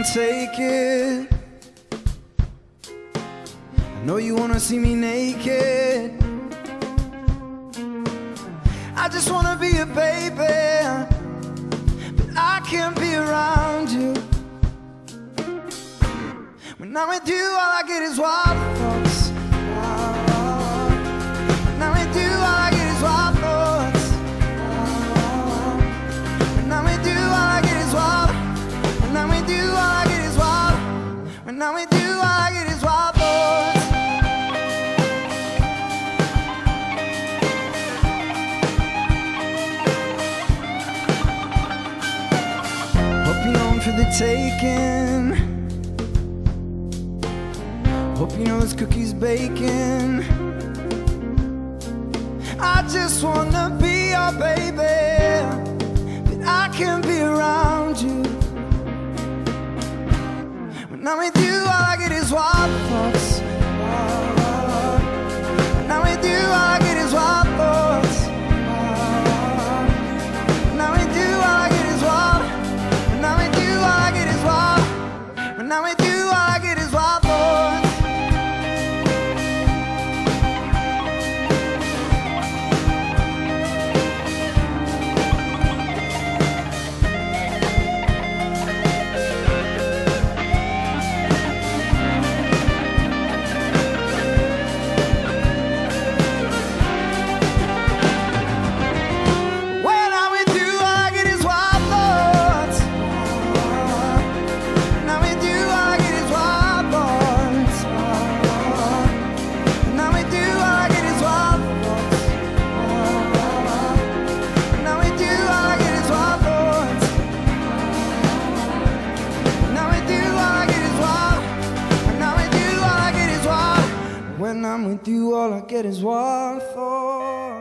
and take it. I know you wanna see me naked. I just wanna be a baby, but I can't be around you. When I'm with you, all I get is thoughts. I'm with you, all I get. Hope you for the taking. Hope you know this cookie's baking. I just wanna be your baby, but I can't be around you. When I'm with you, I'm with you, all I get is thoughts.